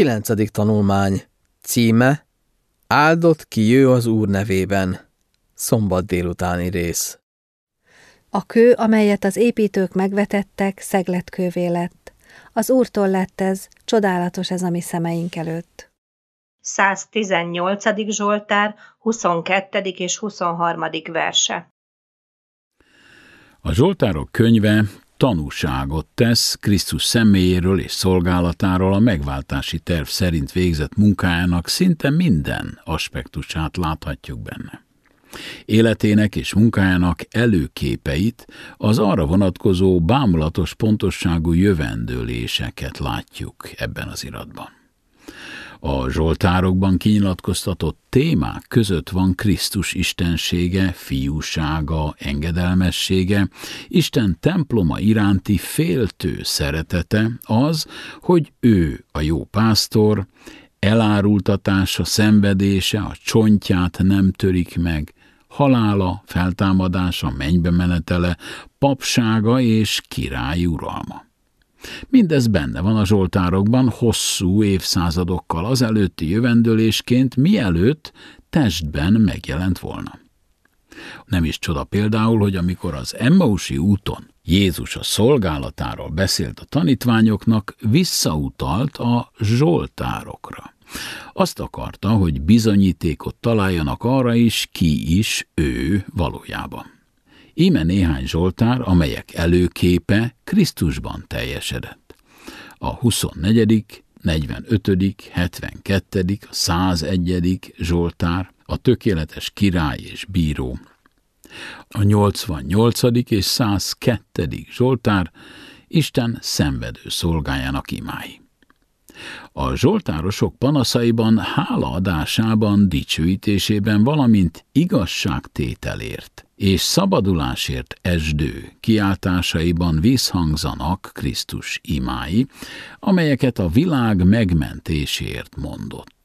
Kilencedik tanulmány Címe Áldott ki jő az Úr nevében. Szombat délutáni rész. A kő, amelyet az építők megvetettek, szegletkővé lett. Az Úrtól lett ez, csodálatos ez a mi szemeink előtt. 118. Zsoltár, 22. és 23. verse. A Zsoltárok könyve tanúságot tesz Krisztus személyéről és szolgálatáról a megváltási terv szerint végzett munkájának szinte minden aspektusát láthatjuk benne. Életének és munkájának előképeit, az arra vonatkozó bámulatos pontosságú jövendőléseket látjuk ebben az iratban. A Zsoltárokban kinyilatkoztatott témák között van Krisztus istensége, fiúsága, engedelmessége, Isten temploma iránti féltő szeretete, az, hogy ő a jó pásztor, elárultatása, szenvedése, a csontját nem törik meg, halála, feltámadása, mennybe menetele, papsága és király uralma. Mindez benne van a Zsoltárokban hosszú évszázadokkal az előtti jövendőlésként, mielőtt testben megjelent volna. Nem is csoda például, hogy amikor az Emmausi úton Jézus a szolgálatáról beszélt a tanítványoknak, visszautalt a Zsoltárokra. Azt akarta, hogy bizonyítékot találjanak arra is, ki is ő valójában. Íme néhány Zsoltár, amelyek előképe Krisztusban teljesedett. A 24., 45., 72., 101. Zsoltár, a tökéletes király és bíró, a 88. és 102. Zsoltár Isten szenvedő szolgájának imái. A zsoltárosok panaszaiban, hálaadásában, dicsőítésében, valamint igazságtételért és szabadulásért esdő kiáltásaiban visszhangzanak Krisztus imái, amelyeket a világ megmentésért mondott.